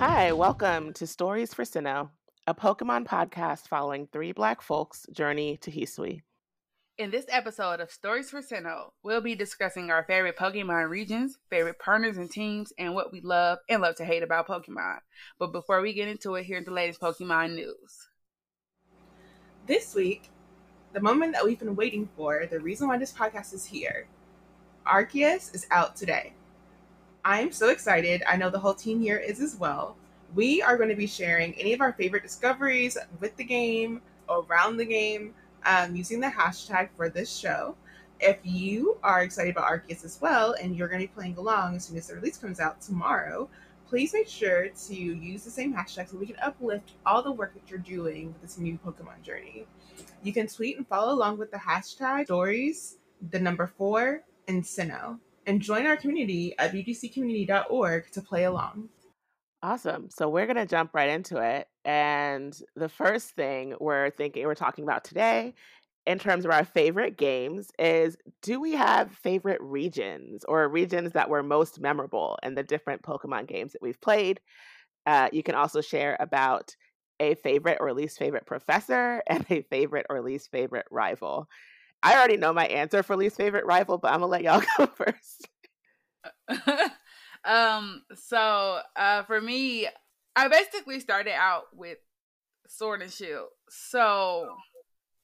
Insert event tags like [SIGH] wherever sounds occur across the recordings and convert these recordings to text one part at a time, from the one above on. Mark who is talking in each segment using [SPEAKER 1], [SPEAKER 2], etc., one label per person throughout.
[SPEAKER 1] Hi, welcome to Stories for Sinnoh, a Pokemon podcast following three Black folks' journey to Hisui.
[SPEAKER 2] In this episode of Stories for Sinnoh, we'll be discussing our favorite Pokemon regions, favorite partners and teams, and what we love and love to hate about Pokemon. But before we get into it, here's the latest Pokemon news.
[SPEAKER 3] This week, the moment that we've been waiting for, the reason why this podcast is here, Arceus is out today. I'm so excited. I know the whole team here is as well. We are going to be sharing any of our favorite discoveries with the game, around the game, um, using the hashtag for this show. If you are excited about Arceus as well and you're going to be playing along as soon as the release comes out tomorrow, please make sure to use the same hashtag so we can uplift all the work that you're doing with this new Pokemon journey. You can tweet and follow along with the hashtag stories, the number four, and Sinnoh, and join our community at bgccommunity.org to play along.
[SPEAKER 1] Awesome. So we're going to jump right into it. And the first thing we're thinking, we're talking about today in terms of our favorite games is do we have favorite regions or regions that were most memorable in the different Pokemon games that we've played? Uh, you can also share about a favorite or least favorite professor [LAUGHS] and a favorite or least favorite rival. I already know my answer for least favorite rival, but I'm gonna let y'all [LAUGHS] go first. [LAUGHS]
[SPEAKER 2] um, so uh, for me, I basically started out with Sword and Shield. So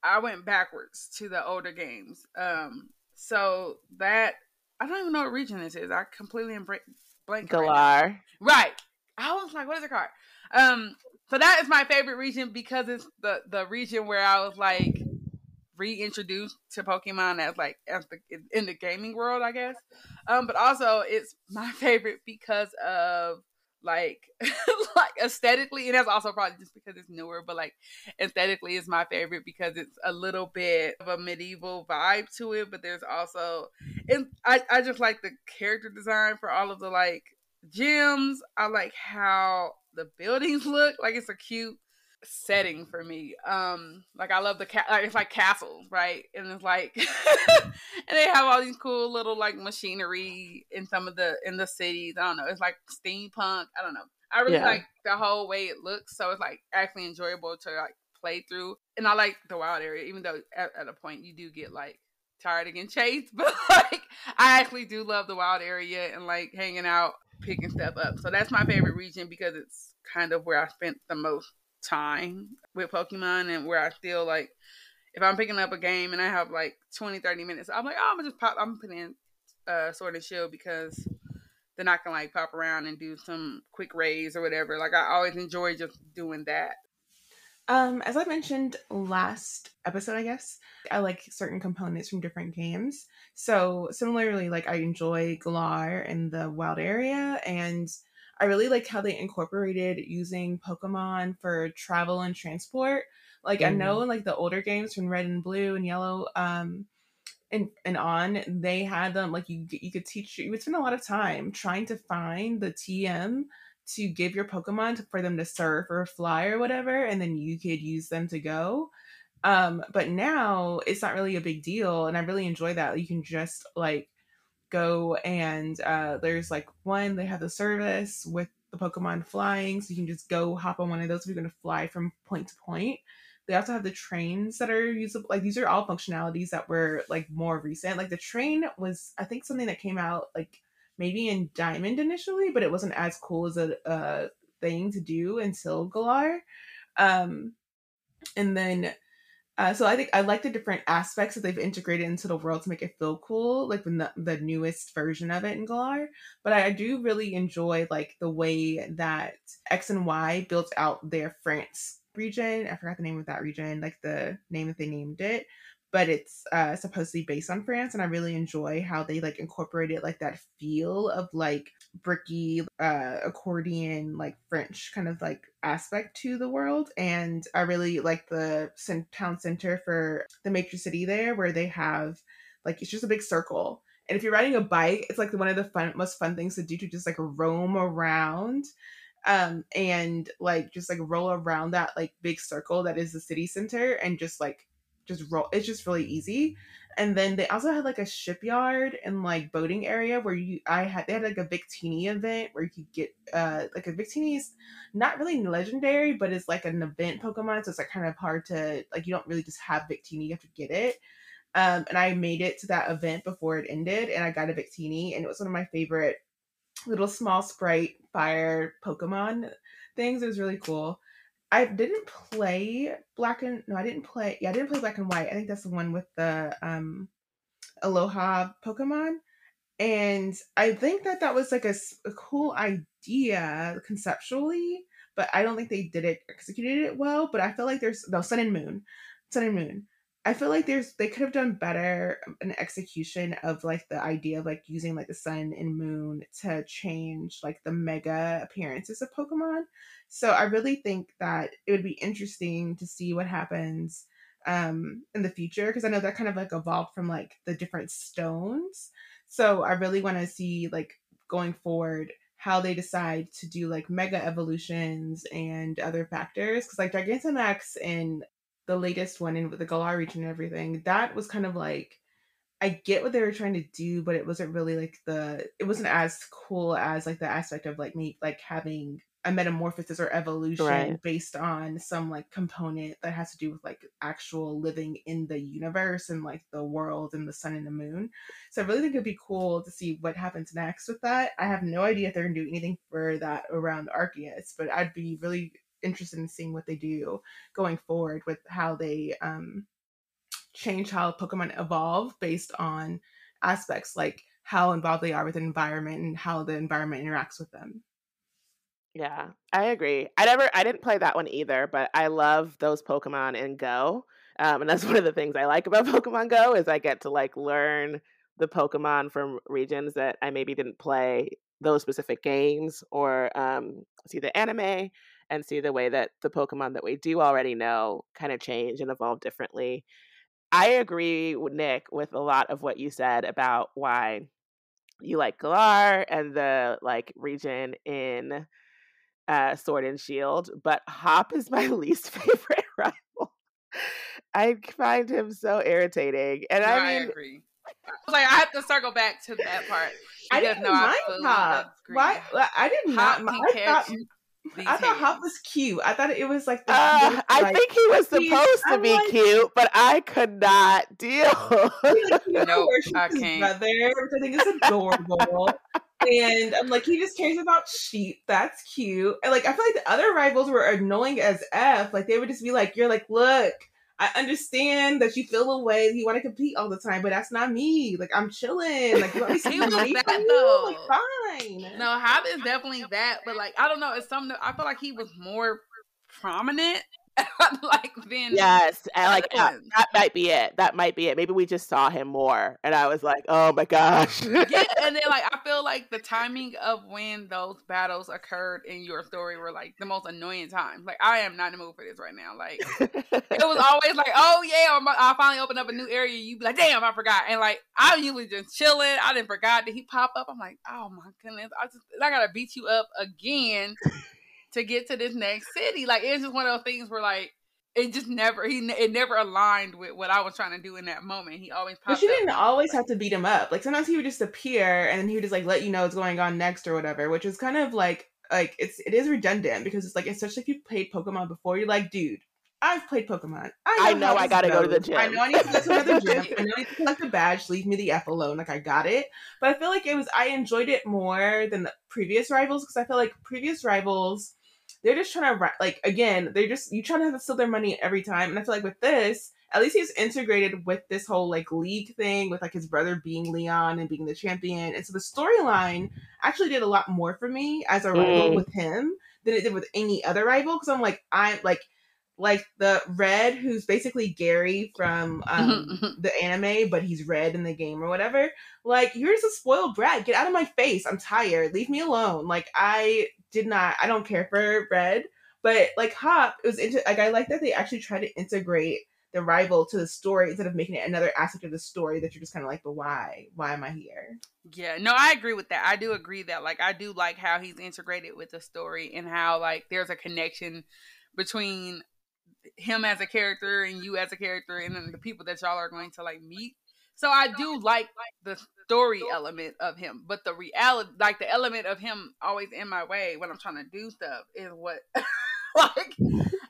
[SPEAKER 2] I went backwards to the older games. Um, so that I don't even know what region this is. I completely embra- blank.
[SPEAKER 1] Galar.
[SPEAKER 2] Right, right. I was like, what is it called? Um, so that is my favorite region because it's the the region where I was like reintroduced to Pokemon as like as the in the gaming world, I guess. Um, but also it's my [LAUGHS] favorite because of like [LAUGHS] like aesthetically, and that's also probably just because it's newer, but like aesthetically is my favorite because it's a little bit of a medieval vibe to it, but there's also and I, I just like the character design for all of the like gyms. I like how the buildings [LAUGHS] look. Like it's a cute setting for me. Um, like I love the cat. Like it's like castles, right? And it's like, [LAUGHS] and they have all these cool little like machinery in some of the in the cities. I don't know. It's like steampunk. I don't know. I really yeah. like the whole way it looks. So it's like actually enjoyable to like play through. And I like the wild area, even though at, at a point you do get like tired of getting chased. [LAUGHS] But like I actually do love the wild area and like hanging out, picking stuff up. So that's my favorite region because it's kind of where I spent the most time with Pokemon and where I feel like if I'm picking up a game and I have like 20, 30 minutes, I'm like, oh, I'm gonna just pop, I'm putting in uh, Sword and Shield because then I can like pop around and do some quick raids or whatever. Like I always enjoy just doing that.
[SPEAKER 3] Um, as I mentioned last episode, I guess I like certain components from different games. So similarly, like I enjoy Galar in the wild area and I really like how they incorporated using Pokemon for travel and transport. Like mm. I know mm-hmm. in like the older games from Red and Blue and Yellow, um, and and on, they had them like you you could teach you would spend a lot of time trying to find the TM to give your Pokemon to, for them to surf or fly or whatever, and then you could use them to go. Um, but now it's not really a big deal, and I really enjoy that. You can just like go and uh, there's like one they have the service with the Pokemon flying, so you can just go hop on one of those if you're going to fly from point to point. They also have the trains that are usable. Like these are all functionalities that were like more recent. Like the train was, I think, something that came out like maybe in Diamond initially, but it wasn't as cool as a, a thing to do until Galar. Um, and then uh, so I think I like the different aspects that they've integrated into the world to make it feel cool, like the, the newest version of it in Galar. But I, I do really enjoy like the way that X and Y built out their France region. I forgot the name of that region, like the name that they named it but it's uh, supposedly based on France, and I really enjoy how they like incorporated like that feel of like bricky uh, accordion, like French kind of like aspect to the world. And I really like the town center for the Major City there, where they have like it's just a big circle. And if you're riding a bike, it's like one of the fun, most fun things to do to just like roam around um and like just like roll around that like big circle that is the city center and just like just roll. It's just really easy. And then they also had like a shipyard and like boating area where you I had they had like a Victini event where you could get uh like a Victini is not really legendary, but it's like an event Pokemon, so it's like kind of hard to like you don't really just have Victini, you have to get it. Um, and I made it to that event before it ended, and I got a Victini, and it was one of my favorite little small sprite fire Pokemon things. It was really cool. I didn't play Black and no, I didn't play. Yeah, I didn't play Black and White. I think that's the one with the um Alola Pokemon. And I think that that was like a, a cool idea conceptually, but I don't think they did it executed it well. But I feel like there's no Sun and Moon, Sun and Moon. I feel like there's they could have done better an execution of like the idea of like using like the sun and moon to change like the mega appearances of Pokemon. So I really think that it would be interesting to see what happens um in the future because I know that kind of like evolved from like the different stones. So I really want to see like going forward how they decide to do like mega evolutions and other factors because like Gigantamax and the latest one in with the Galar region and everything, that was kind of like I get what they were trying to do, but it wasn't really like the it wasn't as cool as like the aspect of like me like having a metamorphosis or evolution right. based on some like component that has to do with like actual living in the universe and like the world and the sun and the moon. So I really think it'd be cool to see what happens next with that. I have no idea if they're gonna do anything for that around Arceus, but I'd be really interested in seeing what they do going forward with how they um, change how Pokemon evolve based on aspects like how involved they are with the environment and how the environment interacts with them.
[SPEAKER 1] Yeah, I agree. I never, I didn't play that one either, but I love those Pokemon in Go, um, and that's [LAUGHS] one of the things I like about Pokemon Go is I get to like learn the Pokemon from regions that I maybe didn't play those specific games or um, see the anime and see the way that the Pokemon that we do already know kind of change and evolve differently. I agree with Nick with a lot of what you said about why you like Galar and the like region in uh, Sword and Shield, but Hop is my [LAUGHS] least favorite [LAUGHS] rival. I find him so irritating, and no, I mean, I
[SPEAKER 2] agree. like I have to circle back to that part.
[SPEAKER 3] I didn't no, mind Hop. Why? I did not. I thought I thought Hop was cute. I thought it was like. The,
[SPEAKER 1] uh, like, I think he was supposed to be like, cute, but I could not deal.
[SPEAKER 2] no, I can't.
[SPEAKER 3] Brother, which I think is adorable. and I'm like, he just cares about sheep. That's cute. And like, I feel like the other rivals were annoying as f. Like they would just be like, "You're like, look." I understand that you feel a way you want to compete all the time, but that's not me. Like I'm chilling. Like you want me [LAUGHS] to money that, from you? Like fine.
[SPEAKER 2] No, Hop is definitely that, but like I don't know. It's something. I feel like he was more prominent [LAUGHS] like then
[SPEAKER 1] yes and like that, [LAUGHS] that, might be it that might be it maybe we just saw him more and i was like oh my gosh.
[SPEAKER 2] Yeah and then like [LAUGHS] i feel like the timing of when those battles occurred in your story were like the most annoying times like i am not in the mood for this right now like it was always like oh yeah i finally opened up a new area you'd be like damn i forgot and like i'm usually just chilling i didn't forgot that he pop up? I'm like oh my goodness i just i gotta beat you up again to get to this next city. Like it's just one of those things where like it just never he it never aligned with what I was trying to do in that moment. He always
[SPEAKER 3] But you didn't always have to beat him up. Like sometimes he would just appear and he would just like let you know what's going on next or whatever, which is kind of like like it's it is redundant because it's like especially if you played Pokemon before, you're like, dude, I've played Pokemon.
[SPEAKER 1] I know, I, know I gotta goes. go to the gym.
[SPEAKER 3] I know I need to go to another gym. I [LAUGHS] know I need to collect a badge. Leave me the F alone. Like I got it. But I feel like it was I enjoyed it more than the previous rivals because I feel like previous rivals they're just trying to like again they're just you trying to have to steal their money every time and i feel like with this at least he's integrated with this whole like league thing with like his brother being leon and being the champion and so the storyline actually did a lot more for me as a rival mm. with him than it did with any other rival because i'm like i'm like like the red who's basically gary from um the anime but he's red in the game or whatever like you're just a spoiled brat get out of my face i'm tired leave me alone like i did not. I don't care for Red, but like Hop, it was into, like I like that they actually try to integrate the rival to the story instead of making it another aspect of the story that you're just kind of like, but why? Why am I here?
[SPEAKER 2] Yeah, no, I agree with that. I do agree that like I do like how he's integrated with the story and how like there's a connection between him as a character and you as a character and then the people that y'all are going to like meet. So I do like the story element of him, but the reality, like the element of him always in my way when I'm trying to do stuff is what, [LAUGHS] like,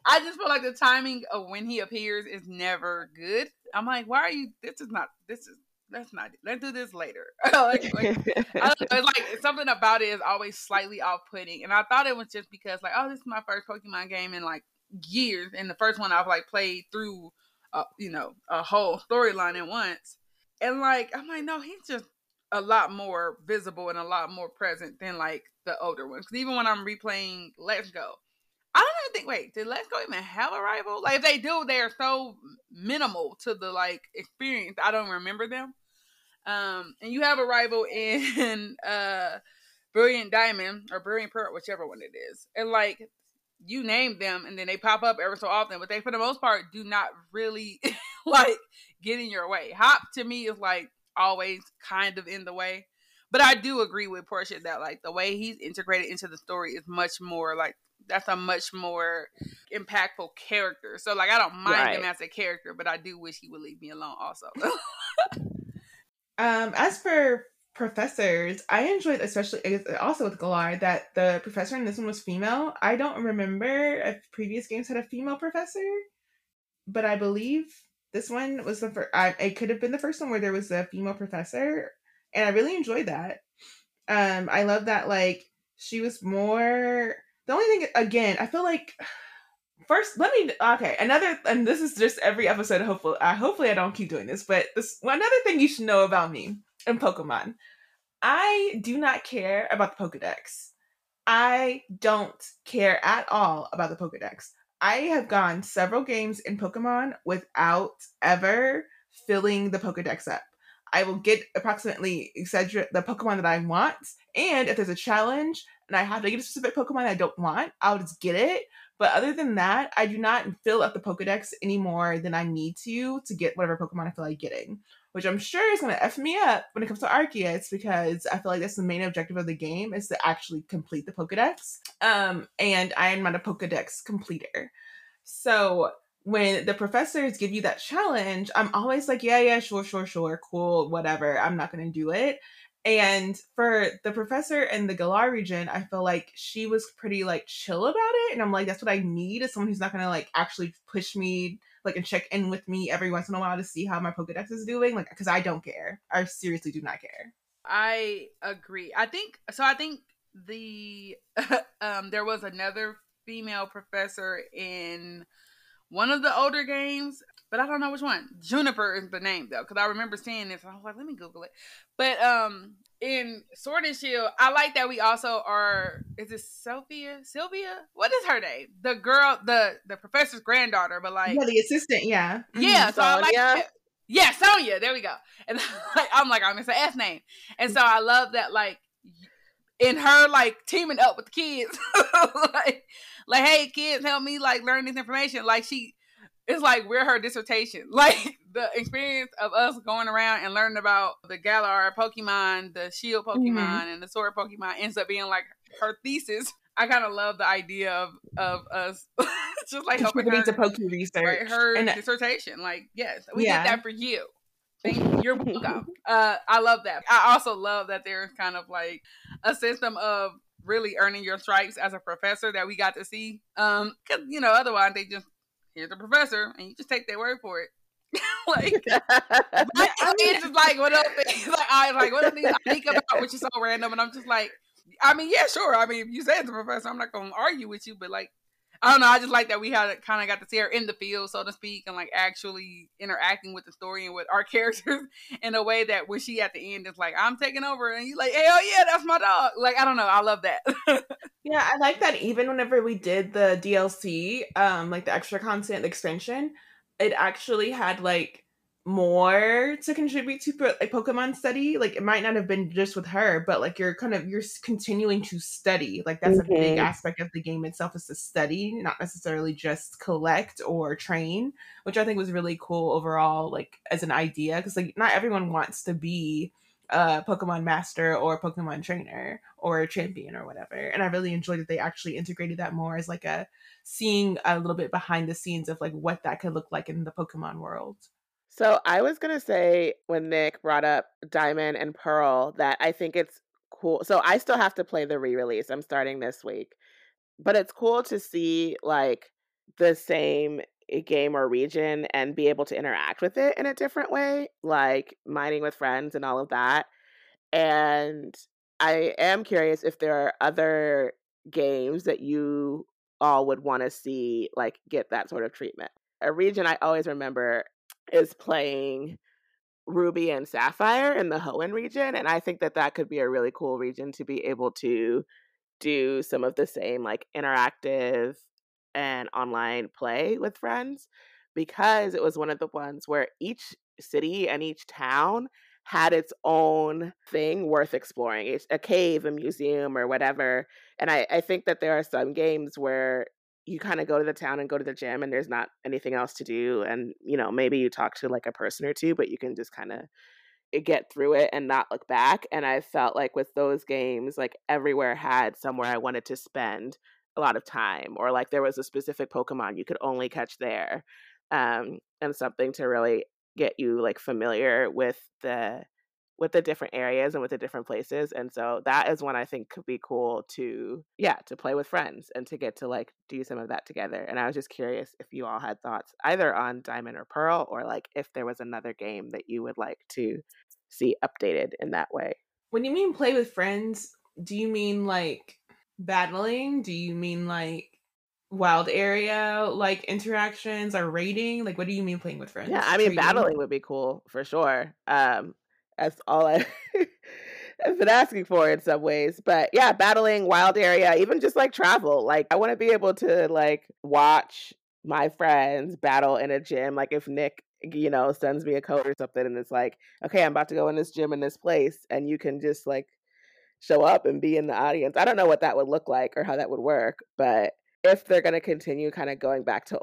[SPEAKER 2] I just feel like the timing of when he appears is never good. I'm like, why are you, this is not, this is, let's not, let's do this later. [LAUGHS] like, like, I it's like something about it is always slightly off putting. And I thought it was just because, like, oh, this is my first Pokemon game in like years. And the first one I've like played through, uh, you know, a whole storyline at once and like, I'm like, no, he's just a lot more visible and a lot more present than like the older ones. Because even when I'm replaying Let's Go, I don't even think, wait, did Let's Go even have a rival? Like, if they do, they are so minimal to the like experience. I don't remember them. Um, and you have a rival in [LAUGHS] uh Brilliant Diamond or Brilliant Pearl, whichever one it is. And like you name them and then they pop up ever so often, but they for the most part do not really [LAUGHS] like get in your way. Hop to me is like always kind of in the way. But I do agree with Porshèa that like the way he's integrated into the story is much more like that's a much more impactful character. So like I don't mind right. him as a character, but I do wish he would leave me alone also. [LAUGHS]
[SPEAKER 3] um as for professors, I enjoyed especially also with Galar that the professor in this one was female. I don't remember if previous games had a female professor, but I believe this one was the first. I, it could have been the first one where there was a female professor, and I really enjoyed that. Um, I love that like she was more. The only thing again, I feel like [SIGHS] first let me okay another and this is just every episode hopefully i hopefully i don't keep doing this but this another thing you should know about me and pokemon i do not care about the pokedex i don't care at all about the pokedex I have gone several games in Pokemon without ever filling the Pokedex up. I will get approximately the Pokemon that I want, and if there's a challenge and I have to get a specific Pokemon that I don't want, I'll just get it. But other than that, I do not fill up the Pokedex any more than I need to to get whatever Pokemon I feel like getting. Which I'm sure is gonna F me up when it comes to Arceus because I feel like that's the main objective of the game is to actually complete the Pokedex. Um, and I am not a Pokedex completer. So when the professors give you that challenge, I'm always like, yeah, yeah, sure, sure, sure, cool, whatever. I'm not gonna do it. And for the professor in the Galar region, I feel like she was pretty like chill about it. And I'm like, that's what I need is someone who's not gonna like actually push me like and check in with me every once in a while to see how my Pokedex is doing. Like, because I don't care. I seriously do not care.
[SPEAKER 2] I agree. I think so. I think the [LAUGHS] um there was another female professor in one of the older games but I don't know which one. Juniper is the name though, because I remember seeing this. And I was like, let me Google it. But um, in Sword and Shield, I like that we also are. Is it Sophia? Sylvia? What is her name? The girl, the the professor's granddaughter, but like
[SPEAKER 3] yeah, the assistant. Yeah,
[SPEAKER 2] yeah. So I like. That. Yeah, Sonia. There we go. And [LAUGHS] like, I'm like, I'm it's an S name, and so I love that. Like in her like teaming up with the kids, [LAUGHS] like like hey kids, help me like learn this information. Like she it's like we're her dissertation. [LAUGHS] Like the experience of us going around and learning about the Galar Pokemon, the Shield Pokemon, mm-hmm. and the Sword Pokemon ends up being like her thesis. I kind of love the idea of of us [LAUGHS] just like helping her
[SPEAKER 3] to Poke research,
[SPEAKER 2] right, her and, dissertation. Like, yes, we yeah. did that for you. Thank you. You're welcome. [LAUGHS] uh, I love that. I also love that there's kind of like a system of really earning your stripes as a professor that we got to see. Um, cause you know, otherwise they just here's the professor, and you just take their word for it. [LAUGHS] like, I mean, it's just like what else? [LAUGHS] Like I like what else things I think about, [LAUGHS] which is so random, and I'm just like, I mean, yeah, sure. I mean, if you said the professor, I'm not gonna argue with you, but like, I don't know. I just like that we had kind of got to see her in the field, so to speak, and like actually interacting with the story and with our [LAUGHS] characters in a way that when she at the end is like, "I'm taking over," and you're like, "Hell yeah, that's my dog!" Like I don't know. I love that. [LAUGHS]
[SPEAKER 3] yeah, I like that. Even whenever we did the DLC, um, like the extra content, the expansion, it actually had like more to contribute to a Pokemon study. Like it might not have been just with her, but like you're kind of you're continuing to study. Like that's mm-hmm. a big mm-hmm. aspect of the game itself is to study, not necessarily just collect or train, which I think was really cool overall. Like as an idea, because like not everyone wants to be a Pokemon Master or Pokemon Trainer or Champion or whatever. And I really enjoyed that they actually integrated that more as like a seeing a little bit behind the scenes of like what that could look like in the Pokemon world.
[SPEAKER 1] So I was gonna say when Nick brought up Diamond and Pearl that I think it's cool. So I still have to play the re-release. I'm starting this week. But it's cool to see like the same eh, game or region and be able to interact with it in a different way, like mining with friends and all of that. And I am curious if there are other games that you all would want to see like get that sort of treatment. A region I always remember is playing Ruby and Sapphire in the Hoenn region, and I think that that could be a really cool region to be able to do some of the same like interactive and online play with friends because it was one of the ones where each city and each town had its own thing worth exploring it's a cave a museum or whatever and I, I think that there are some games where you kind of go to the town and go to the gym and there's not anything else to do and you know maybe you talk to like a person or two but you can just kind of eh, get through it and not look back and i felt like with those games like everywhere had somewhere i wanted to spend a lot of time or like there was a specific pokemon you could only catch there um and something to really get you like familiar with the with the different areas and with the different places. And so that is one I think could be cool to, yeah, to play with friends and to get to like do some of that together. And I was just curious if you all had thoughts either on Diamond or Pearl or like if there was another game that you would like to see updated in that way.
[SPEAKER 3] When you mean play with friends, do you mean like battling? Do you mean like wild area like interactions or raiding? Like what do you mean playing with friends?
[SPEAKER 1] Yeah, I mean battling would be cool for sure. Um that's all I [LAUGHS] have been asking for in some ways. But yeah, battling wild area, even just like travel. Like I want to be able to like watch my friends battle in a gym. Like if Nick, you know, sends me a code or something and it's like, okay, I'm about to go in this gym in this place, and you can just like show up and be in the audience. I don't know what that would look like or how that would work, but if they're going to continue kind of going back to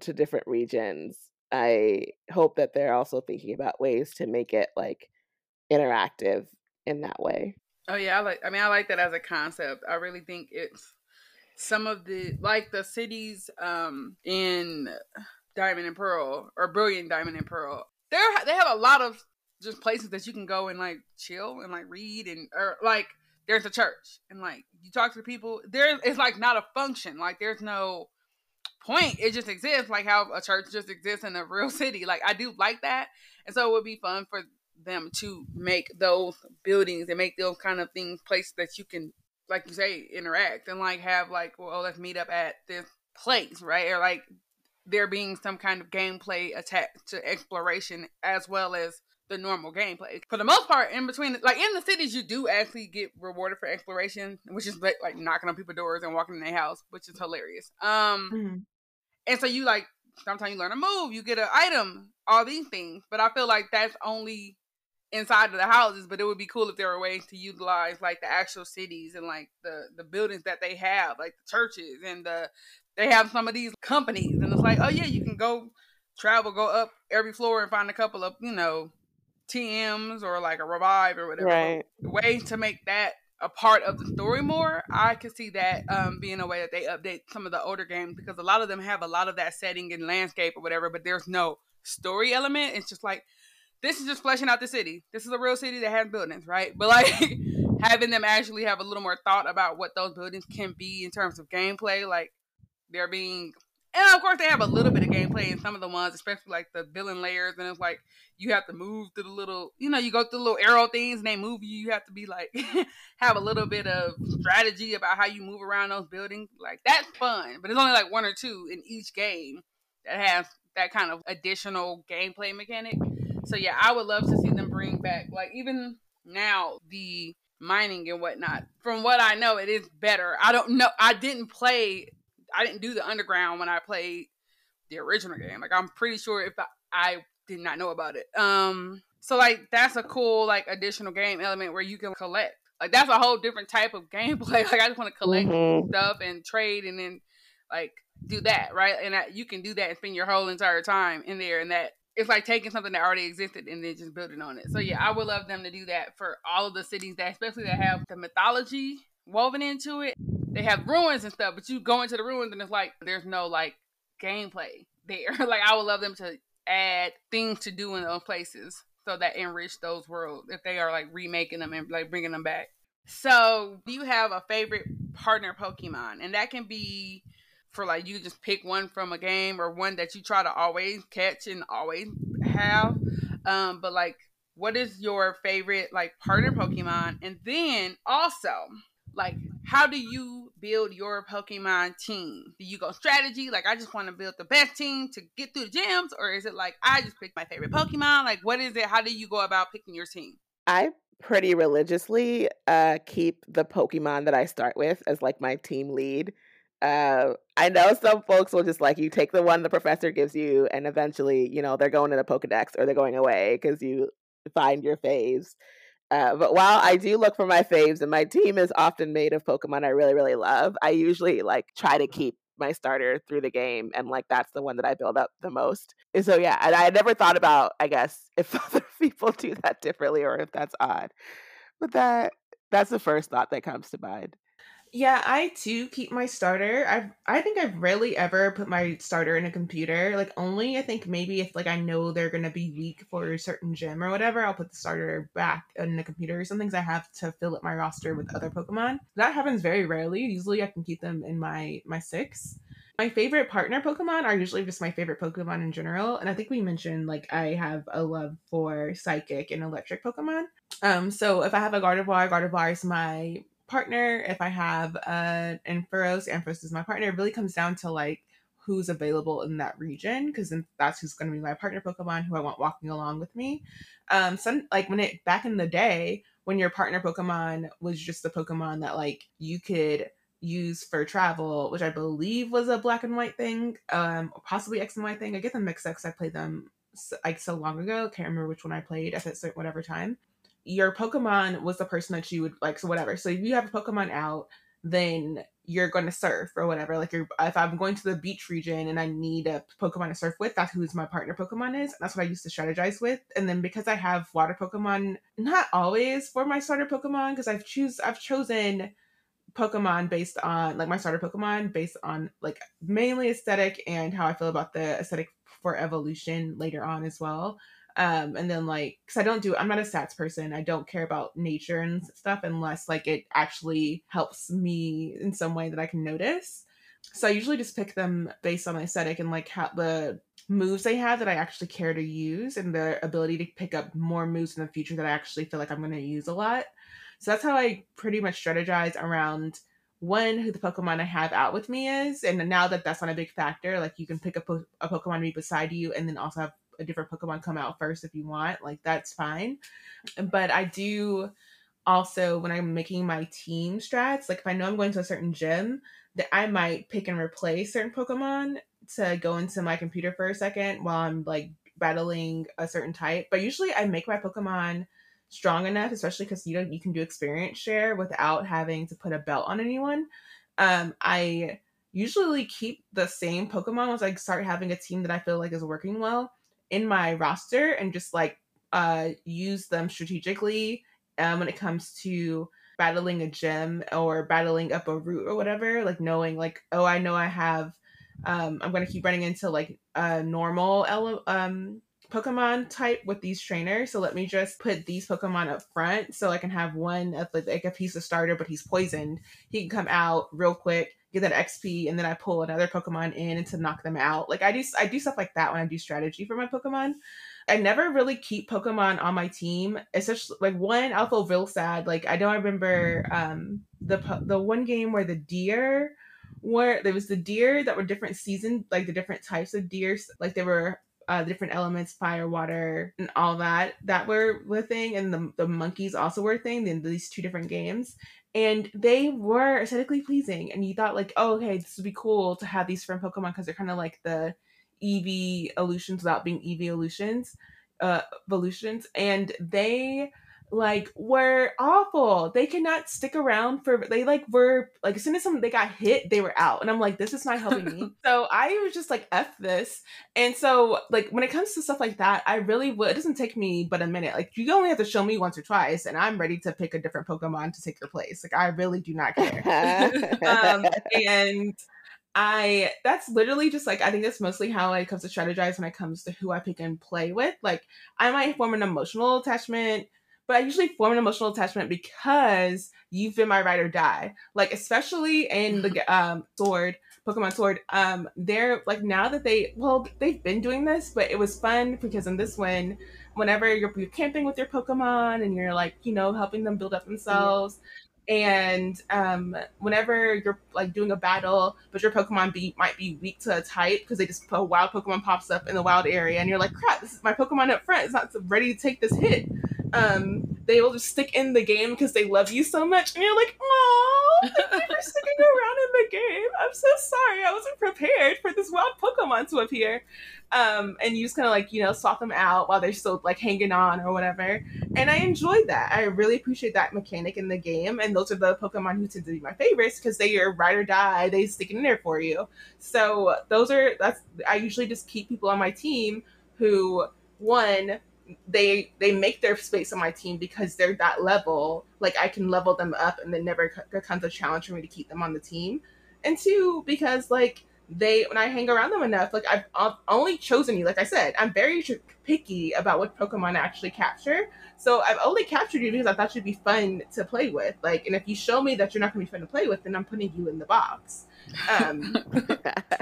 [SPEAKER 1] to different regions, I hope that they're also thinking about ways to make it like interactive in that way.
[SPEAKER 2] Oh yeah, I like I mean I like that as a concept. I really think it's some of the like the cities um in Diamond and Pearl or Brilliant Diamond and Pearl. They're they have a lot of just places that you can go and like chill and like read and or like there's a church and like you talk to the people there it's like not a function like there's no point it just exists like how a church just exists in a real [LAUGHS] city like i do like that and so it would be fun for them to make those buildings and make those kind of things places that you can like you say interact and like have like well let's meet up at this place right or like there being some kind of gameplay attached to exploration as well as the normal gameplay. For the most part, in between, like in the cities, you do actually get rewarded for exploration, which is like, like knocking on people's doors and walking in their house, which is hilarious. Um, mm-hmm. and so you like sometimes you learn a move, you get an item, all these things. But I feel like that's only inside of the houses, but it would be cool if there were ways to utilize like the actual cities and like the the buildings that they have, like the churches and the they have some of these companies, and it's like, oh yeah, you can go travel, go up every floor and find a couple of you know TMs or like a revive or whatever.
[SPEAKER 1] Right.
[SPEAKER 2] Ways to make that a part of the story more. I could see that um, being a way that they update some of the older games because a lot of them have a lot of that setting and landscape or whatever, but there's no story element. It's just like this is just fleshing out the city. This is a real city that has buildings, right? But like [LAUGHS] having them actually have a little more thought about what those buildings can be in terms of gameplay, like they're being and of course they have a little bit of gameplay in some of the ones, especially like the villain layers, and it's like you have to move through the little you know, you go through the little arrow things and they move you, you have to be like [LAUGHS] have a little bit of strategy about how you move around those buildings. Like that's fun. But it's only like one or two in each game that has that kind of additional gameplay mechanic. So yeah, I would love to see them bring back like even now the mining and whatnot. From what I know, it is better. I don't know. I didn't play. I didn't do the underground when I played the original game. Like I'm pretty sure if I, I did not know about it. Um. So like that's a cool like additional game element where you can collect. Like that's a whole different type of [LAUGHS] gameplay. Like I just want to collect mm-hmm. stuff and trade and then like do that right and that you can do that and spend your whole entire time in there and that it's like taking something that already existed and then just building on it. So yeah, I would love them to do that for all of the cities that, especially that have the mythology woven into it. They have ruins and stuff, but you go into the ruins and it's like there's no like gameplay there. [LAUGHS] like I would love them to add things to do in those places so that enrich those worlds if they are like remaking them and like bringing them back. So, do you have a favorite partner Pokemon? And that can be for like you just pick one from a game or one that you try to always catch and always have. Um, but like, what is your favorite like partner Pokemon? And then also, like, how do you build your Pokemon team? Do you go strategy? Like, I just want to build the best team to get through the gyms, or is it like I just pick my favorite Pokemon? Like, what is it? How do you go about picking your team?
[SPEAKER 1] I pretty religiously uh, keep the Pokemon that I start with as like my team lead. Uh, I know some folks will just like you take the one the professor gives you, and eventually, you know, they're going in a Pokedex or they're going away because you find your faves. Uh, but while I do look for my faves, and my team is often made of Pokemon I really, really love, I usually like try to keep my starter through the game, and like that's the one that I build up the most. And so yeah, and I never thought about, I guess, [LAUGHS] if other people do that differently or if that's odd, but that that's the first thought that comes to mind.
[SPEAKER 3] Yeah, I too keep my starter. I've I think I've rarely ever put my starter in a computer. Like only I think maybe if like I know they're gonna be weak for a certain gym or whatever, I'll put the starter back in the computer. Some things I have to fill up my roster with other Pokemon. That happens very rarely. Usually I can keep them in my my six. My favorite partner Pokemon are usually just my favorite Pokemon in general. And I think we mentioned like I have a love for psychic and electric Pokemon. Um, so if I have a Gardevoir, Gardevoir is my partner, if I have uh, Ampharos, Ampharos is my partner. It really comes down to like who's available in that region because that's who's going to be my partner Pokemon who I want walking along with me. Um, some like when it back in the day when your partner Pokemon was just the Pokemon that like you could use for travel, which I believe was a black and white thing, um, possibly X and Y thing. I get them mixed up because I played them like so long ago. Can't remember which one I played at that certain whatever time your Pokemon was the person that you would like, so whatever. So if you have a Pokemon out, then you're going to surf or whatever. Like, you're, if I'm going to the beach region and I need a Pokemon to surf with, that's who's my partner Pokemon is. That's what I used to strategize with. And then because I have water Pokemon, not always for my starter Pokemon, because I've choose I've chosen Pokemon based on like my starter Pokemon based on like mainly aesthetic and how I feel about the aesthetic for evolution later on as well. Um, and then like, cause I don't do, I'm not a stats person. I don't care about nature and stuff unless like it actually helps me in some way that I can notice. So I usually just pick them based on aesthetic and like how the moves they have that I actually care to use and the ability to pick up more moves in the future that I actually feel like I'm going to use a lot. So that's how I pretty much strategize around one who the Pokemon I have out with me is, and now that that's not a big factor, like you can pick a, po- a Pokemon to be beside you, and then also have a different Pokemon come out first if you want. Like that's fine. But I do also when I'm making my team strats, like if I know I'm going to a certain gym, that I might pick and replace certain Pokemon to go into my computer for a second while I'm like battling a certain type. But usually I make my Pokemon strong enough, especially because you know you can do experience share without having to put a belt on anyone. Um, I usually keep the same Pokemon once I start having a team that I feel like is working well in my roster and just like uh use them strategically um when it comes to battling a gym or battling up a route or whatever like knowing like oh i know i have um i'm to keep running into like a normal ele- um pokemon type with these trainers so let me just put these pokemon up front so i can have one of like if he's a starter but he's poisoned. He can come out real quick get that XP, and then I pull another Pokemon in and to knock them out. Like I do, I do stuff like that when I do strategy for my Pokemon. I never really keep Pokemon on my team. Especially like one, I'll feel real sad. Like I don't remember um the the one game where the deer were there was the deer that were different season, like the different types of deer, like they were uh, different elements, fire, water, and all that that were the thing, and the the monkeys also were a thing. In these two different games, and they were aesthetically pleasing and you thought like oh okay this would be cool to have these from pokemon because they're kind of like the ev evolutions without being ev evolutions uh evolutions and they like were awful. They cannot stick around for they like were like as soon as someone they got hit, they were out. And I'm like, this is not helping me. [LAUGHS] so I was just like F this. And so like when it comes to stuff like that, I really would it doesn't take me but a minute. Like you only have to show me once or twice and I'm ready to pick a different Pokemon to take your place. Like I really do not care. [LAUGHS] um, and I that's literally just like I think that's mostly how I comes to strategize when it comes to who I pick and play with. Like I might form an emotional attachment, but I usually form an emotional attachment because you've been my ride or die. Like especially in the [LAUGHS] um sword, Pokemon Sword, um, they're like now that they well, they've been doing this, but it was fun because in this one, whenever you're, you're camping with your Pokemon and you're like, you know, helping them build up themselves, and um, whenever you're like doing a battle, but your Pokemon be might be weak to a type because they just a wild Pokemon pops up in the wild area, and you're like, crap, this is my Pokemon up front. It's not ready to take this hit. Um, they will just stick in the game because they love you so much, and you're like, oh, thank you for [LAUGHS] sticking around in the game. I'm so sorry, I wasn't prepared for this wild Pokemon to appear um, and you just kind of like you know swap them out while they're still like hanging on or whatever. And I enjoyed that. I really appreciate that mechanic in the game. And those are the Pokemon who tend to be my favorites because they are ride or die. They stick in there for you. So those are that's I usually just keep people on my team who one they they make their space on my team because they're that level. Like I can level them up, and then never becomes a challenge for me to keep them on the team. And two, because like they when I hang around them enough, like I've, I've only chosen you. Like I said, I'm very picky about what Pokemon I actually capture. So I've only captured you because I thought you'd be fun to play with. Like, and if you show me that you're not going to be fun to play with, then I'm putting you in the box. Um, [LAUGHS]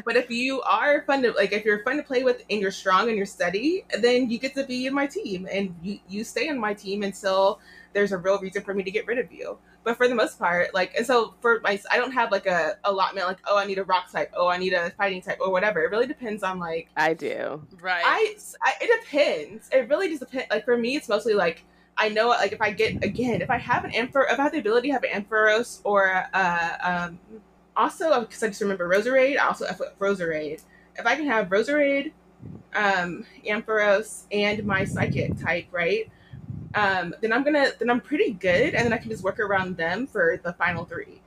[SPEAKER 3] but if you are fun to like, if you're fun to play with and you're strong and you're steady, then you get to be in my team and you you stay in my team until there's a real reason for me to get rid of you. But for the most part, like, and so for my, I don't have like a allotment, like, oh, I need a rock type, oh, I need a fighting type, or whatever. It really depends on like.
[SPEAKER 1] I do.
[SPEAKER 2] Right.
[SPEAKER 3] I, I it depends. It really just depends. Like for me, it's mostly like I know, like if I get again, if I have an Ampher, if I have the ability to have an Ampharos or uh, um, also because I just remember Roserade, I also have Roserade. If I can have Roserade, um, Ampharos, and my Psychic type, right? um, then I'm gonna then I'm pretty good, and then I can just work around them for the final three.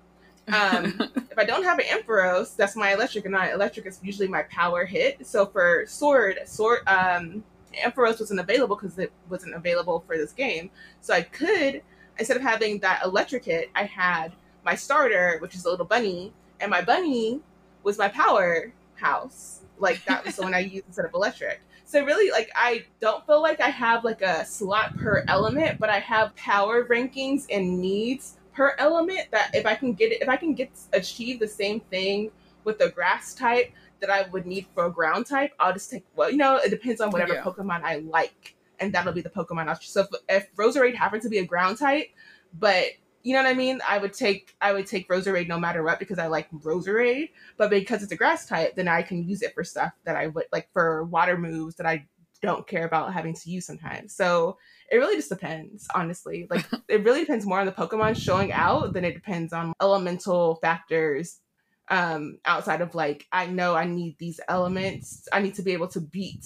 [SPEAKER 3] Um, [LAUGHS] if I don't have an Ampharos, that's my electric, and my electric is usually my power hit. So for sword, sword, um, Ampharos wasn't available because it wasn't available for this game. So I could instead of having that electric hit, I had my starter, which is a little bunny, and my bunny was my power house. Like that was the one I [LAUGHS] used instead of electric. So really, like, I don't feel like I have like a slot per element, but I have power rankings and needs per element. That if I can get it, if I can get achieve the same thing with the grass type that I would need for a ground type, I'll just take. Well, you know, it depends on whatever yeah. Pokemon I like, and that'll be the Pokemon I'll. So if, if Roserade happens to be a ground type, but you know what I mean? I would take I would take Roserade no matter what because I like Roserade, but because it's a grass type, then I can use it for stuff that I would like for water moves that I don't care about having to use sometimes. So it really just depends, honestly. [LAUGHS] Like it really depends more on the Pokemon showing out than it depends on elemental factors um outside of like I know I need these elements. I need to be able to beat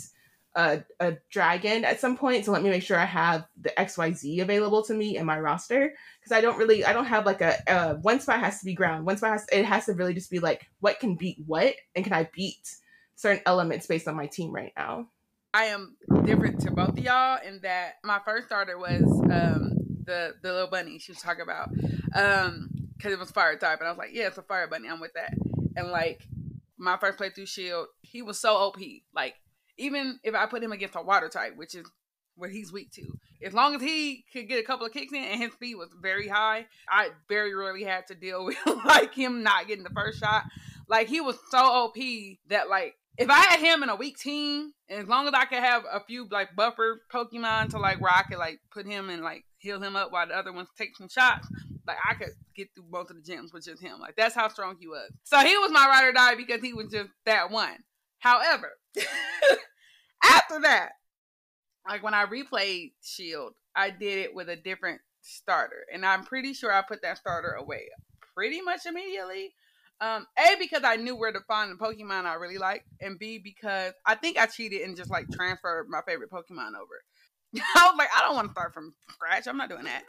[SPEAKER 3] a, a dragon at some point so let me make sure i have the xyz available to me in my roster. Because i don't really i don't have like a uh, one spot has to be ground. One spot has it has to really just be like what can beat what and can i beat certain elements based on my team right now.
[SPEAKER 2] I am different to both of y'all in that my first starter was um the the little bunny she was talking about um because it was fire type and i was like yeah it's a fire bunny i'm with that. And like my first playthrough shield he was so op like even if I put him against a water type, which is what he's weak to, as long as he could get a couple of kicks in and his speed was very high, I very rarely had to deal [LAUGHS] with like him not getting the first shot. Like he was so OP that like if I had him in a weak team, and as long as I could have a few like buffer Pokemon to like where I could like put him and like heal him up while the other ones take some shots, like I could get through both of the gyms with just him. Like that's how strong he was. So he was my ride or die because he was just that one. However, [LAUGHS] after that, like when I replayed Shield, I did it with a different starter, and I'm pretty sure I put that starter away pretty much immediately. Um, a because I knew where to find the Pokemon I really like, and B because I think I cheated and just like transferred my favorite Pokemon over. [LAUGHS] I was like, I don't want to start from scratch. I'm not doing that.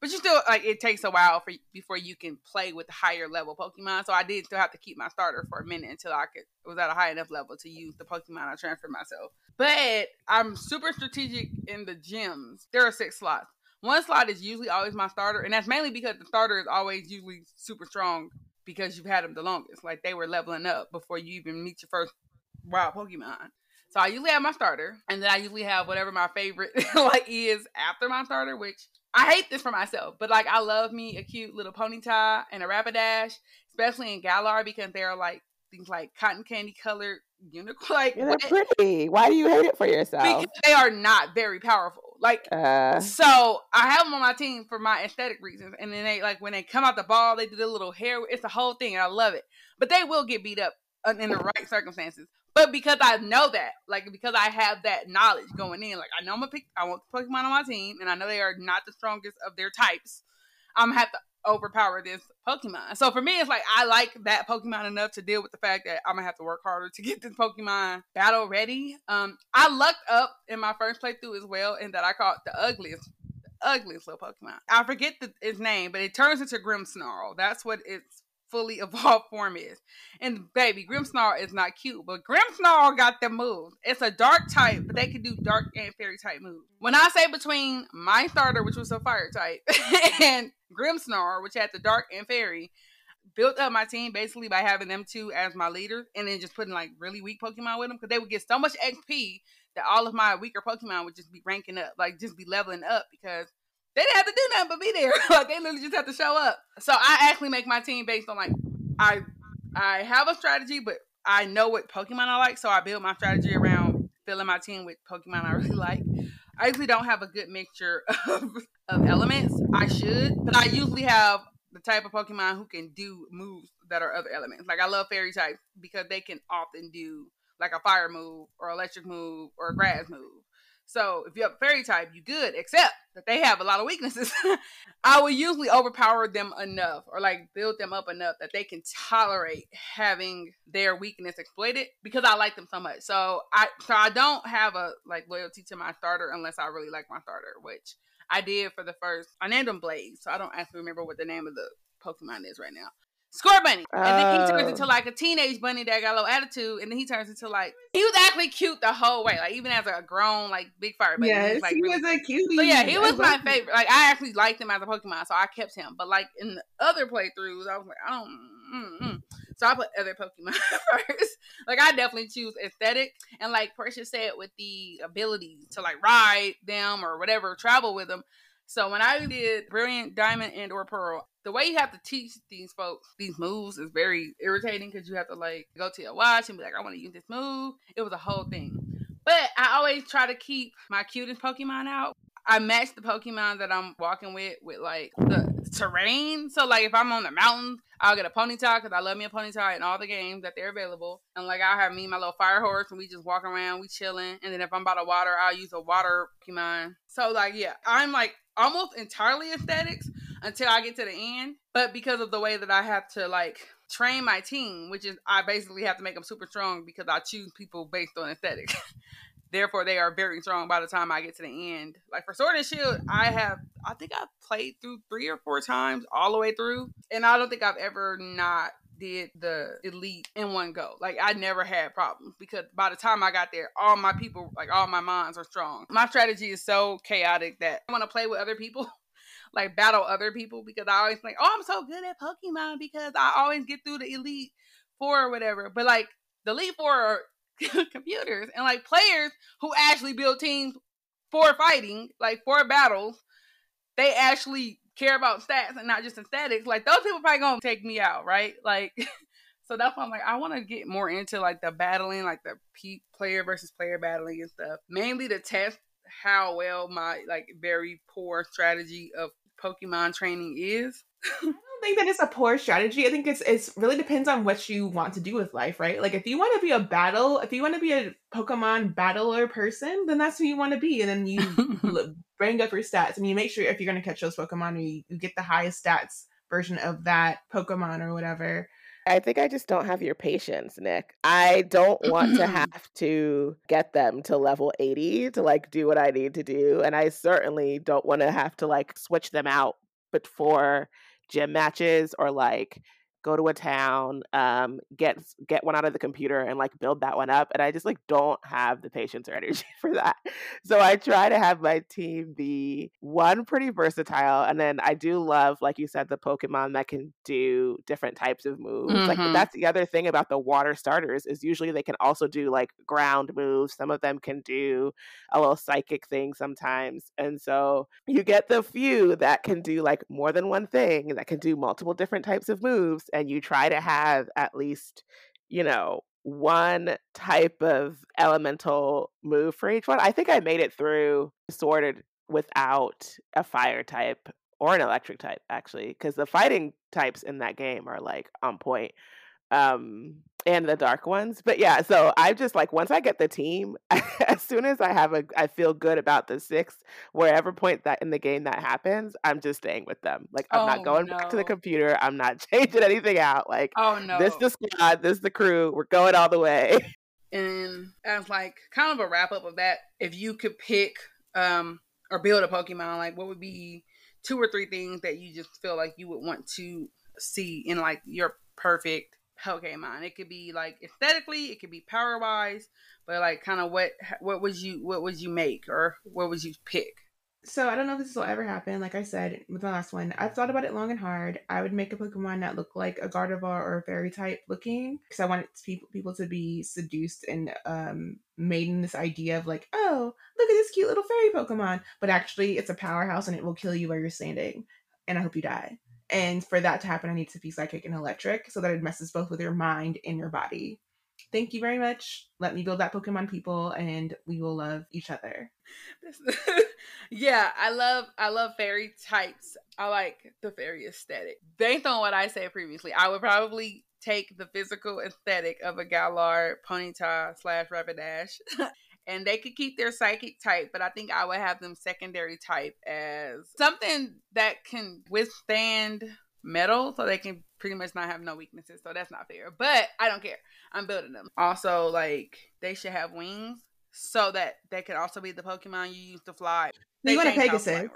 [SPEAKER 2] But you still like it takes a while for before you can play with higher level Pokemon. So I did still have to keep my starter for a minute until I could was at a high enough level to use the Pokemon I transferred myself. But I'm super strategic in the gyms. There are six slots. One slot is usually always my starter, and that's mainly because the starter is always usually super strong because you've had them the longest. Like they were leveling up before you even meet your first wild Pokemon. So I usually have my starter, and then I usually have whatever my favorite [LAUGHS] like is after my starter, which I hate this for myself, but like I love me a cute little ponyta and a Rapidash, especially in Galar because they're like things like cotton candy colored unicorn. [LAUGHS] Like
[SPEAKER 1] they're pretty. Why do you hate it for yourself?
[SPEAKER 2] Because they are not very powerful. Like uh, so, I have them on my team for my aesthetic reasons, and then they like when they come out the ball, they do the little hair. It's a whole thing, and I love it. But they will get beat up in the right circumstances. But because I know that, like because I have that knowledge going in, like I know I'm gonna pick, I want Pokemon on my team, and I know they are not the strongest of their types. I'm gonna have to overpower this Pokemon. So for me, it's like I like that Pokemon enough to deal with the fact that I'm gonna have to work harder to get this Pokemon battle ready. Um, I lucked up in my first playthrough as well, in that I caught the ugliest, the ugliest little Pokemon. I forget the, its name, but it turns into Grimmsnarl. That's what its fully evolved [LAUGHS] form is. And baby, Grimmsnarl is not cute, but Grimmsnarl got the moves. It's a dark type, but they can do dark and fairy type moves. When I say between my starter, which was a fire type, [LAUGHS] and Grimmsnarl, which had the dark and fairy, built up my team basically by having them two as my leaders and then just putting like really weak Pokemon with them because they would get so much XP that all of my weaker Pokemon would just be ranking up, like just be leveling up because they didn't have to do nothing but be there. [LAUGHS] like they literally just have to show up. So I actually make my team based on like I I have a strategy, but I know what Pokemon I like, so I build my strategy around filling my team with Pokemon I [LAUGHS] really like. I usually don't have a good mixture [LAUGHS] of, of elements. I should, but I usually have the type of Pokemon who can do moves that are other elements. Like I love fairy types because they can often do like a fire move or electric move or a grass move. So if you have fairy type, you good, except that they have a lot of weaknesses. [LAUGHS] I will usually overpower them enough or like build them up enough that they can tolerate having their weakness exploited because I like them so much. So I so I don't have a like loyalty to my starter unless I really like my starter, which I did for the first I named him Blaze, so I don't actually remember what the name of the Pokemon is right now. Scorbunny. And then he turns into oh. like a teenage bunny that got a little attitude. And then he turns into like he was actually cute the whole way. Like even as a grown, like big fire bunny.
[SPEAKER 3] Yes,
[SPEAKER 2] he was,
[SPEAKER 3] like, he really was a cutie.
[SPEAKER 2] So yeah, he was my favorite. Like I actually liked him as a Pokemon, so I kept him. But like in the other playthroughs, I was like, I don't mm-mm. So I put other Pokemon [LAUGHS] first. like I definitely choose aesthetic. And like Precious said, with the ability to like ride them or whatever, travel with them. So when I did Brilliant Diamond and or Pearl, the way you have to teach these folks these moves is very irritating because you have to like go to your watch and be like, I want to use this move. It was a whole thing. But I always try to keep my cutest Pokemon out. I match the Pokemon that I'm walking with with like the terrain. So like if I'm on the mountains, I'll get a Ponyta because I love me a Ponyta in all the games that they're available. And like I'll have me my little fire horse and we just walk around, we chilling. And then if I'm by the water, I'll use a water Pokemon. So like yeah, I'm like almost entirely aesthetics until I get to the end. But because of the way that I have to like train my team, which is I basically have to make them super strong because I choose people based on aesthetic. [LAUGHS] Therefore, they are very strong by the time I get to the end. Like for Sword and Shield, I have I think I've played through three or four times all the way through, and I don't think I've ever not did the elite in one go. Like I never had problems because by the time I got there, all my people, like all my minds are strong. My strategy is so chaotic that I want to play with other people [LAUGHS] like battle other people because I always think, oh, I'm so good at Pokemon because I always get through the Elite Four or whatever. But like the Elite Four are [LAUGHS] computers and like players who actually build teams for fighting, like for battles, they actually care about stats and not just aesthetics. Like those people probably gonna take me out, right? Like [LAUGHS] so that's why I'm like, I want to get more into like the battling, like the peak player versus player battling and stuff. Mainly to test how well my like very poor strategy of Pokemon training is. [LAUGHS]
[SPEAKER 3] I don't think that it's a poor strategy. I think it's it's really depends on what you want to do with life, right? Like if you want to be a battle, if you want to be a Pokemon battler person, then that's who you want to be, and then you [LAUGHS] bring up your stats and you make sure if you're going to catch those Pokemon, you, you get the highest stats version of that Pokemon or whatever.
[SPEAKER 1] I think I just don't have your patience, Nick. I don't want to [CLEARS THROAT] have to get them to level 80 to like do what I need to do. And I certainly don't want to have to like switch them out before gym matches or like go to a town, um, get get one out of the computer and like build that one up. And I just like don't have the patience or energy [LAUGHS] for that. So I try to have my team be one pretty versatile, and then I do love, like you said, the Pokemon that can do different types of moves. Mm-hmm. Like that's the other thing about the water starters is usually they can also do like ground moves. Some of them can do a little psychic thing sometimes, and so you get the few that can do like more than one thing that can do multiple different types of moves and you try to have at least, you know, one type of elemental move for each one. I think I made it through sorted without a fire type or an electric type actually because the fighting types in that game are like on point um and the dark ones but yeah so i just like once i get the team [LAUGHS] as soon as i have a i feel good about the six wherever point that in the game that happens i'm just staying with them like i'm oh, not going no. back to the computer i'm not [LAUGHS] changing anything out like
[SPEAKER 2] oh no
[SPEAKER 1] this is the squad this is the crew we're going all the way [LAUGHS]
[SPEAKER 2] and as like kind of a wrap up of that if you could pick um or build a pokemon like what would be two or three things that you just feel like you would want to see in like your perfect Pokemon. It could be like aesthetically, it could be power wise, but like kind of what what would you what would you make or what would you pick?
[SPEAKER 3] So I don't know if this will ever happen. Like I said with my last one, I've thought about it long and hard. I would make a Pokemon that looked like a Gardevoir or a Fairy type looking, because I wanted people people to be seduced and um made in this idea of like, oh, look at this cute little fairy Pokemon, but actually it's a powerhouse and it will kill you where you're standing, and I hope you die. And for that to happen, I need to be psychic and electric so that it messes both with your mind and your body. Thank you very much. Let me build that Pokemon people and we will love each other. [LAUGHS]
[SPEAKER 2] yeah, I love I love fairy types. I like the fairy aesthetic. Based on what I said previously, I would probably take the physical aesthetic of a Galar, Ponyta slash Rapidash [LAUGHS] and they could keep their psychic type, but I think I would have them secondary type as something that can withstand metal so they can pretty much not have no weaknesses. So that's not fair. But I don't care. I'm building them. Also, like they should have wings so that they could also be the Pokemon you use to fly.
[SPEAKER 3] They you want a Pegasus.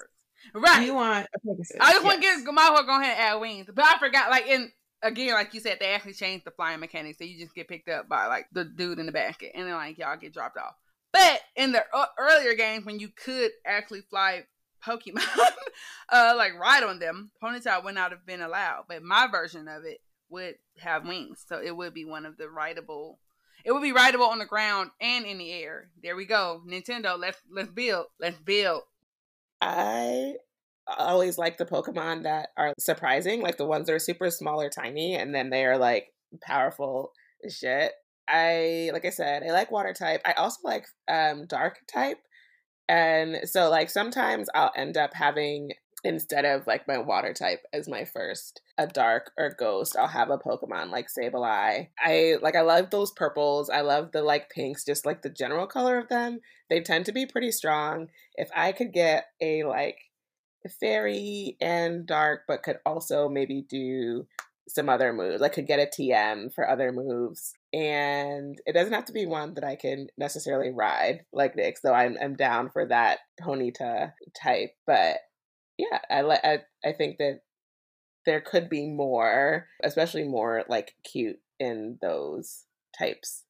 [SPEAKER 2] Right.
[SPEAKER 3] You want a Pegasus.
[SPEAKER 2] I just yes. want to get my whole go ahead and add wings. But I forgot like in again, like you said, they actually changed the flying mechanics. So you just get picked up by like the dude in the basket and then like y'all get dropped off. But in the earlier games, when you could actually fly Pokemon, [LAUGHS] uh, like ride on them, Ponyta would not have been allowed. But my version of it would have wings, so it would be one of the rideable. It would be rideable on the ground and in the air. There we go, Nintendo. Let's let's build. Let's build.
[SPEAKER 1] I always like the Pokemon that are surprising, like the ones that are super small or tiny, and then they are like powerful shit. I like I said, I like water type. I also like um dark type. And so like sometimes I'll end up having instead of like my water type as my first a dark or ghost i'll have a pokemon like sableye i like i love those purples i love the like pinks just like the general color of them they tend to be pretty strong if i could get a like fairy and dark but could also maybe do some other moves. I could get a TM for other moves. And it doesn't have to be one that I can necessarily ride like Nick. So I'm I'm down for that Ponyta type. But yeah, I I I think that there could be more, especially more like cute in those types.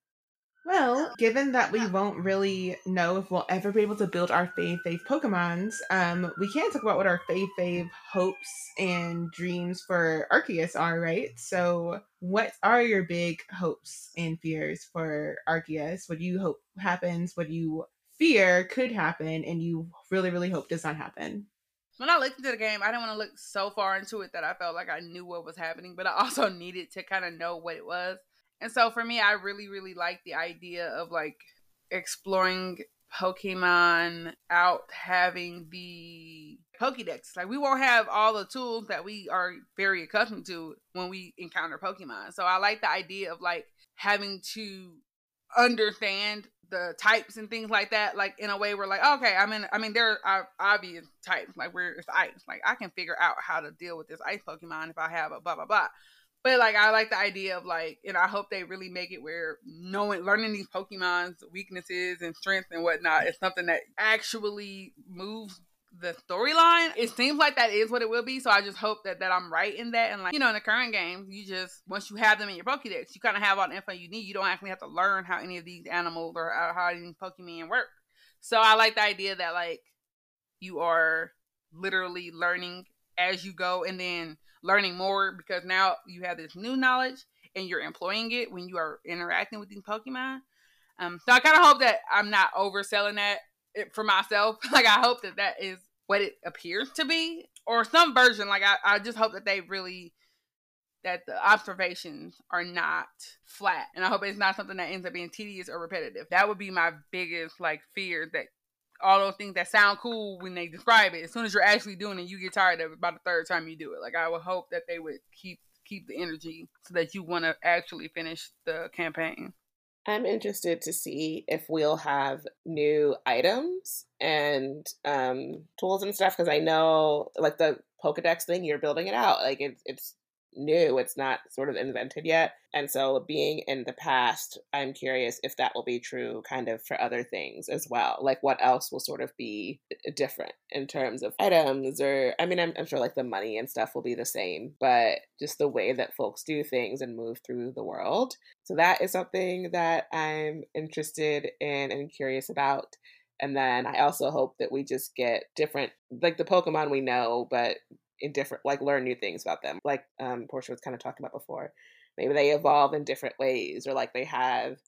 [SPEAKER 3] Well, given that we won't really know if we'll ever be able to build our fave fave Pokemons, um, we can talk about what our fave fave hopes and dreams for Arceus are, right? So, what are your big hopes and fears for Arceus? What do you hope happens? What do you fear could happen, and you really, really hope does not happen?
[SPEAKER 2] When I looked into the game, I didn't want to look so far into it that I felt like I knew what was happening, but I also [LAUGHS] needed to kind of know what it was. And so for me, I really, really like the idea of like exploring Pokemon out having the Pokedex. Like we won't have all the tools that we are very accustomed to when we encounter Pokemon. So I like the idea of like having to understand the types and things like that. Like in a way, we're like, okay, I mean, I mean, there are obvious types. Like where it's ice. Like I can figure out how to deal with this ice Pokemon if I have a blah blah blah. But like I like the idea of like, and I hope they really make it where knowing, learning these Pokemon's weaknesses and strengths and whatnot is something that actually moves the storyline. It seems like that is what it will be. So I just hope that that I'm right in that. And like you know, in the current games, you just once you have them in your Pokédex, you kind of have all the info you need. You don't actually have to learn how any of these animals or how any Pokemon work. So I like the idea that like you are literally learning as you go, and then learning more because now you have this new knowledge and you're employing it when you are interacting with these Pokemon. Um, so I kind of hope that I'm not overselling that for myself. [LAUGHS] Like I hope that that is what it appears to be, or some version. Like I, I just hope that they really that the observations are not flat, and I hope it's not something that ends up being tedious or repetitive. That would be my biggest like fear that all those things that sound cool when they describe it, as soon as you're actually doing it, you get tired of it by the third time you do it. Like I would hope that they would keep keep the energy so that you want to actually finish the campaign.
[SPEAKER 1] I'm interested to see if we'll have new items and um, tools and stuff because I know, like the Pokedex thing, you're building it out. Like it's it's new. It's not sort of invented yet. And so, being in the past, I'm curious if that will be true kind of for other things as well. Like, what else will sort of be uh, different in terms of items? Or, I mean, I'm, I'm sure like the money and stuff will be the same, but just the way that folks do things and move through the world. So, that is something that I'm interested in and curious about. And then I also hope that we just get different, like the Pokemon we know, but in different like learn new things about them like um Porshèa was kind of talking about before. Maybe they evolve in different ways or like they have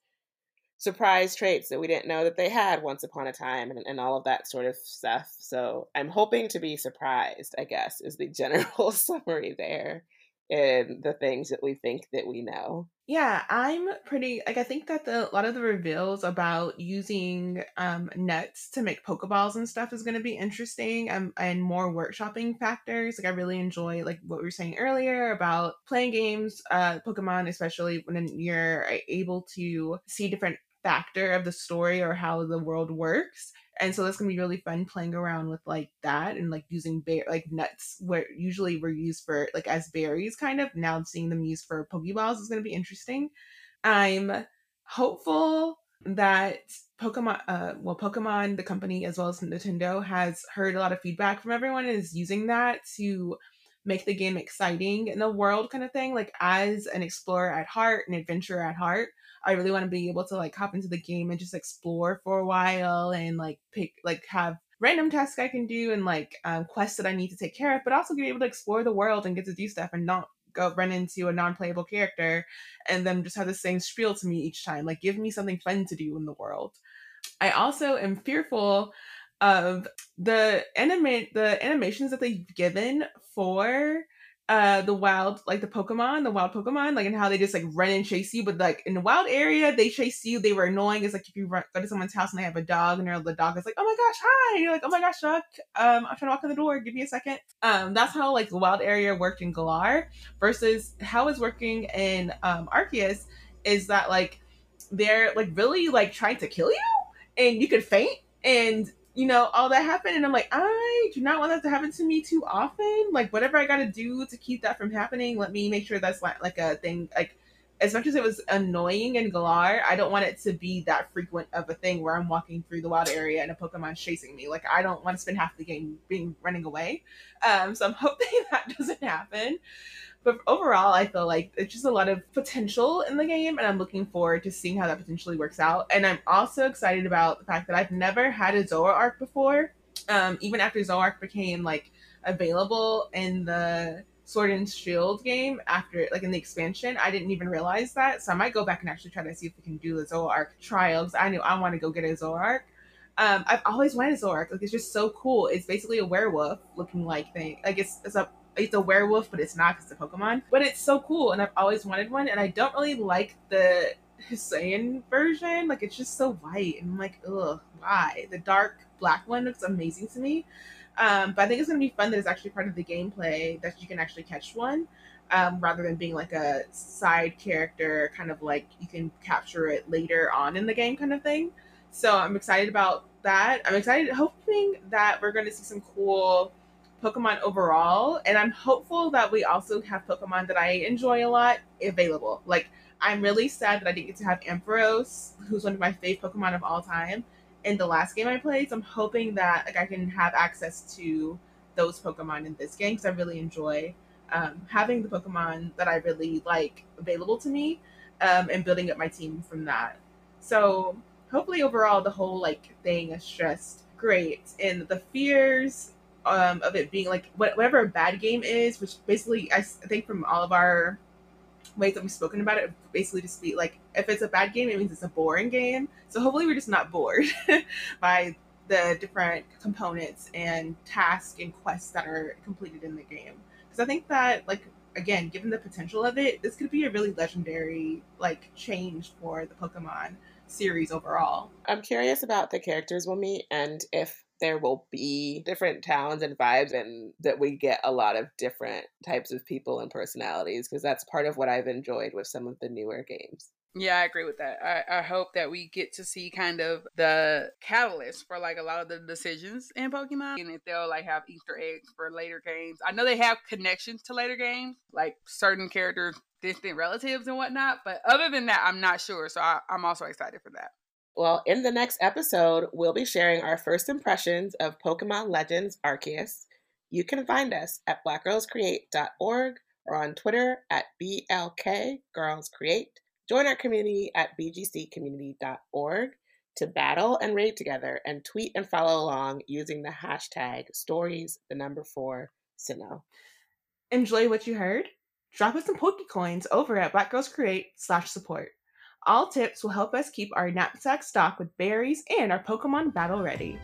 [SPEAKER 1] surprise traits that we didn't know that they had once upon a time and, and all of that sort of stuff. So i'm hoping to be surprised i guess is the [LAUGHS] general summary there in the things that we think that we know
[SPEAKER 3] yeah, I'm pretty like I think that the a lot of the reveals about using um nuts to make Pokeballs and stuff is gonna be interesting um, and more workshopping factors. Like I really enjoy like what we were saying earlier about playing games, uh Pokemon, especially when you're uh, able to see different factor of the story or how the world works and so that's gonna be really fun playing around with like that and like using bear like nuts where usually we're used for like as berries kind of. Now seeing them used for pokeballs is gonna be interesting. I'm hopeful that pokemon uh well pokemon the company as well as nintendo has heard a lot of feedback from everyone and is using that to make the game exciting in the world kind of thing. Like as an explorer at heart an adventurer at heart I really want to be able to like hop into the game and just explore for a while and like pick like have random tasks I can do and like um, quests that I need to take care of, but also be able to explore the world and get to do stuff and not go run into a non-playable character and then just have the same spiel to me each time. Like give me something fun to do in the world. I also am fearful of the animate the animations that they've given for uh the wild like the pokemon the wild pokemon like and how they just like run and chase you but like in the wild area they chase you they were annoying it's like if you run, go to someone's house and they have a dog and the dog is like oh my gosh hi! And you're like oh my gosh Chuck um i'm trying to walk in the door give me a second. Um that's how like the wild area worked in galar versus how it's working in um arceus is that like they're like really like trying to kill you and you could faint and you know, all that happened. And I'm like, I do not want that to happen to me too often. Like, whatever I got to do to keep that from happening, let me make sure that's like, like a thing. Like, as much as it was annoying and Galar, I don't want it to be that frequent of a thing where I'm walking through the wild area and a Pokemon's chasing me. Like, I don't want to spend half the game being running away. Um, so I'm [LAUGHS] hoping that doesn't happen. But overall, I feel like it's just a lot of potential in the game, and I'm looking forward to seeing how that potentially works out. And I'm also excited about the fact that I've never had a Zoroark before. Um, even after Zoroark became like available in the Sword and Shield game after like in the expansion, I didn't even realize that. So I might go back and actually try to see if we can do the Zoroark trials. I knew I want to go get a Zoroark. Um, I've always wanted a Zoroark. Like it's just so cool. It's basically a werewolf looking like thing. Like it's it's a it's a werewolf, but it's not because it's a Pokemon. But it's so cool, and I've always wanted one. And I don't really like the Hisuian version. Like it's just so white, and I'm like, ugh, why? The dark black one looks amazing to me. Um, but I think it's gonna be fun that it's actually part of the gameplay that you can actually catch one. Um, rather than being like a side character, kind of like you can capture it later on in the game, kind of thing. So I'm excited about that. I'm excited, hoping that we're going to see some cool Pokemon overall, and I'm hopeful that we also have Pokemon that I enjoy a lot available. Like, I'm really sad that I didn't get to have Ampharos, who's one of my favorite Pokemon of all time, in the last game I played. So I'm hoping that like I can have access to those Pokemon in this game because I really enjoy um, having the Pokemon that I really like available to me um, and building up my team from that. So hopefully overall the whole like thing is just great and the fears um, of it being like whatever a bad game is, which basically I think from all of our ways that we've spoken about it, basically just be like if it's a bad game, it means it's a boring game. So hopefully we're just not bored [LAUGHS] by the different components and tasks and quests that are completed in the game. Because I think that like again, given the potential of it, this could be a really legendary like change for the Pokemon series overall.
[SPEAKER 1] I'm curious about the characters we'll meet and if there will be different towns and vibes and that we get a lot of different types of people and personalities because that's part of what I've enjoyed with some of the newer games.
[SPEAKER 2] Yeah, I agree with that. I, I hope that we get to see kind of the catalyst for like a lot of the decisions in Pokemon and if they'll like have Easter eggs for later games. I know they have connections to later games, like certain characters, distant relatives and whatnot, but other than that, I'm not sure. So I, I'm also excited for that.
[SPEAKER 1] Well, in the next episode, we'll be sharing our first impressions of Pokemon Legends Arceus. You can find us at blackgirlscreate.org or on Twitter at BLKGirlsCreate. Join our community at bgccommunity.org to battle and raid together and tweet and follow along using the hashtag stories, the number four, Sinnoh.
[SPEAKER 3] Enjoy what you heard? Drop us some Pokecoins over at blackgirlscreate slash support. All tips will help us keep our knapsack stocked with berries and our Pokemon battle ready.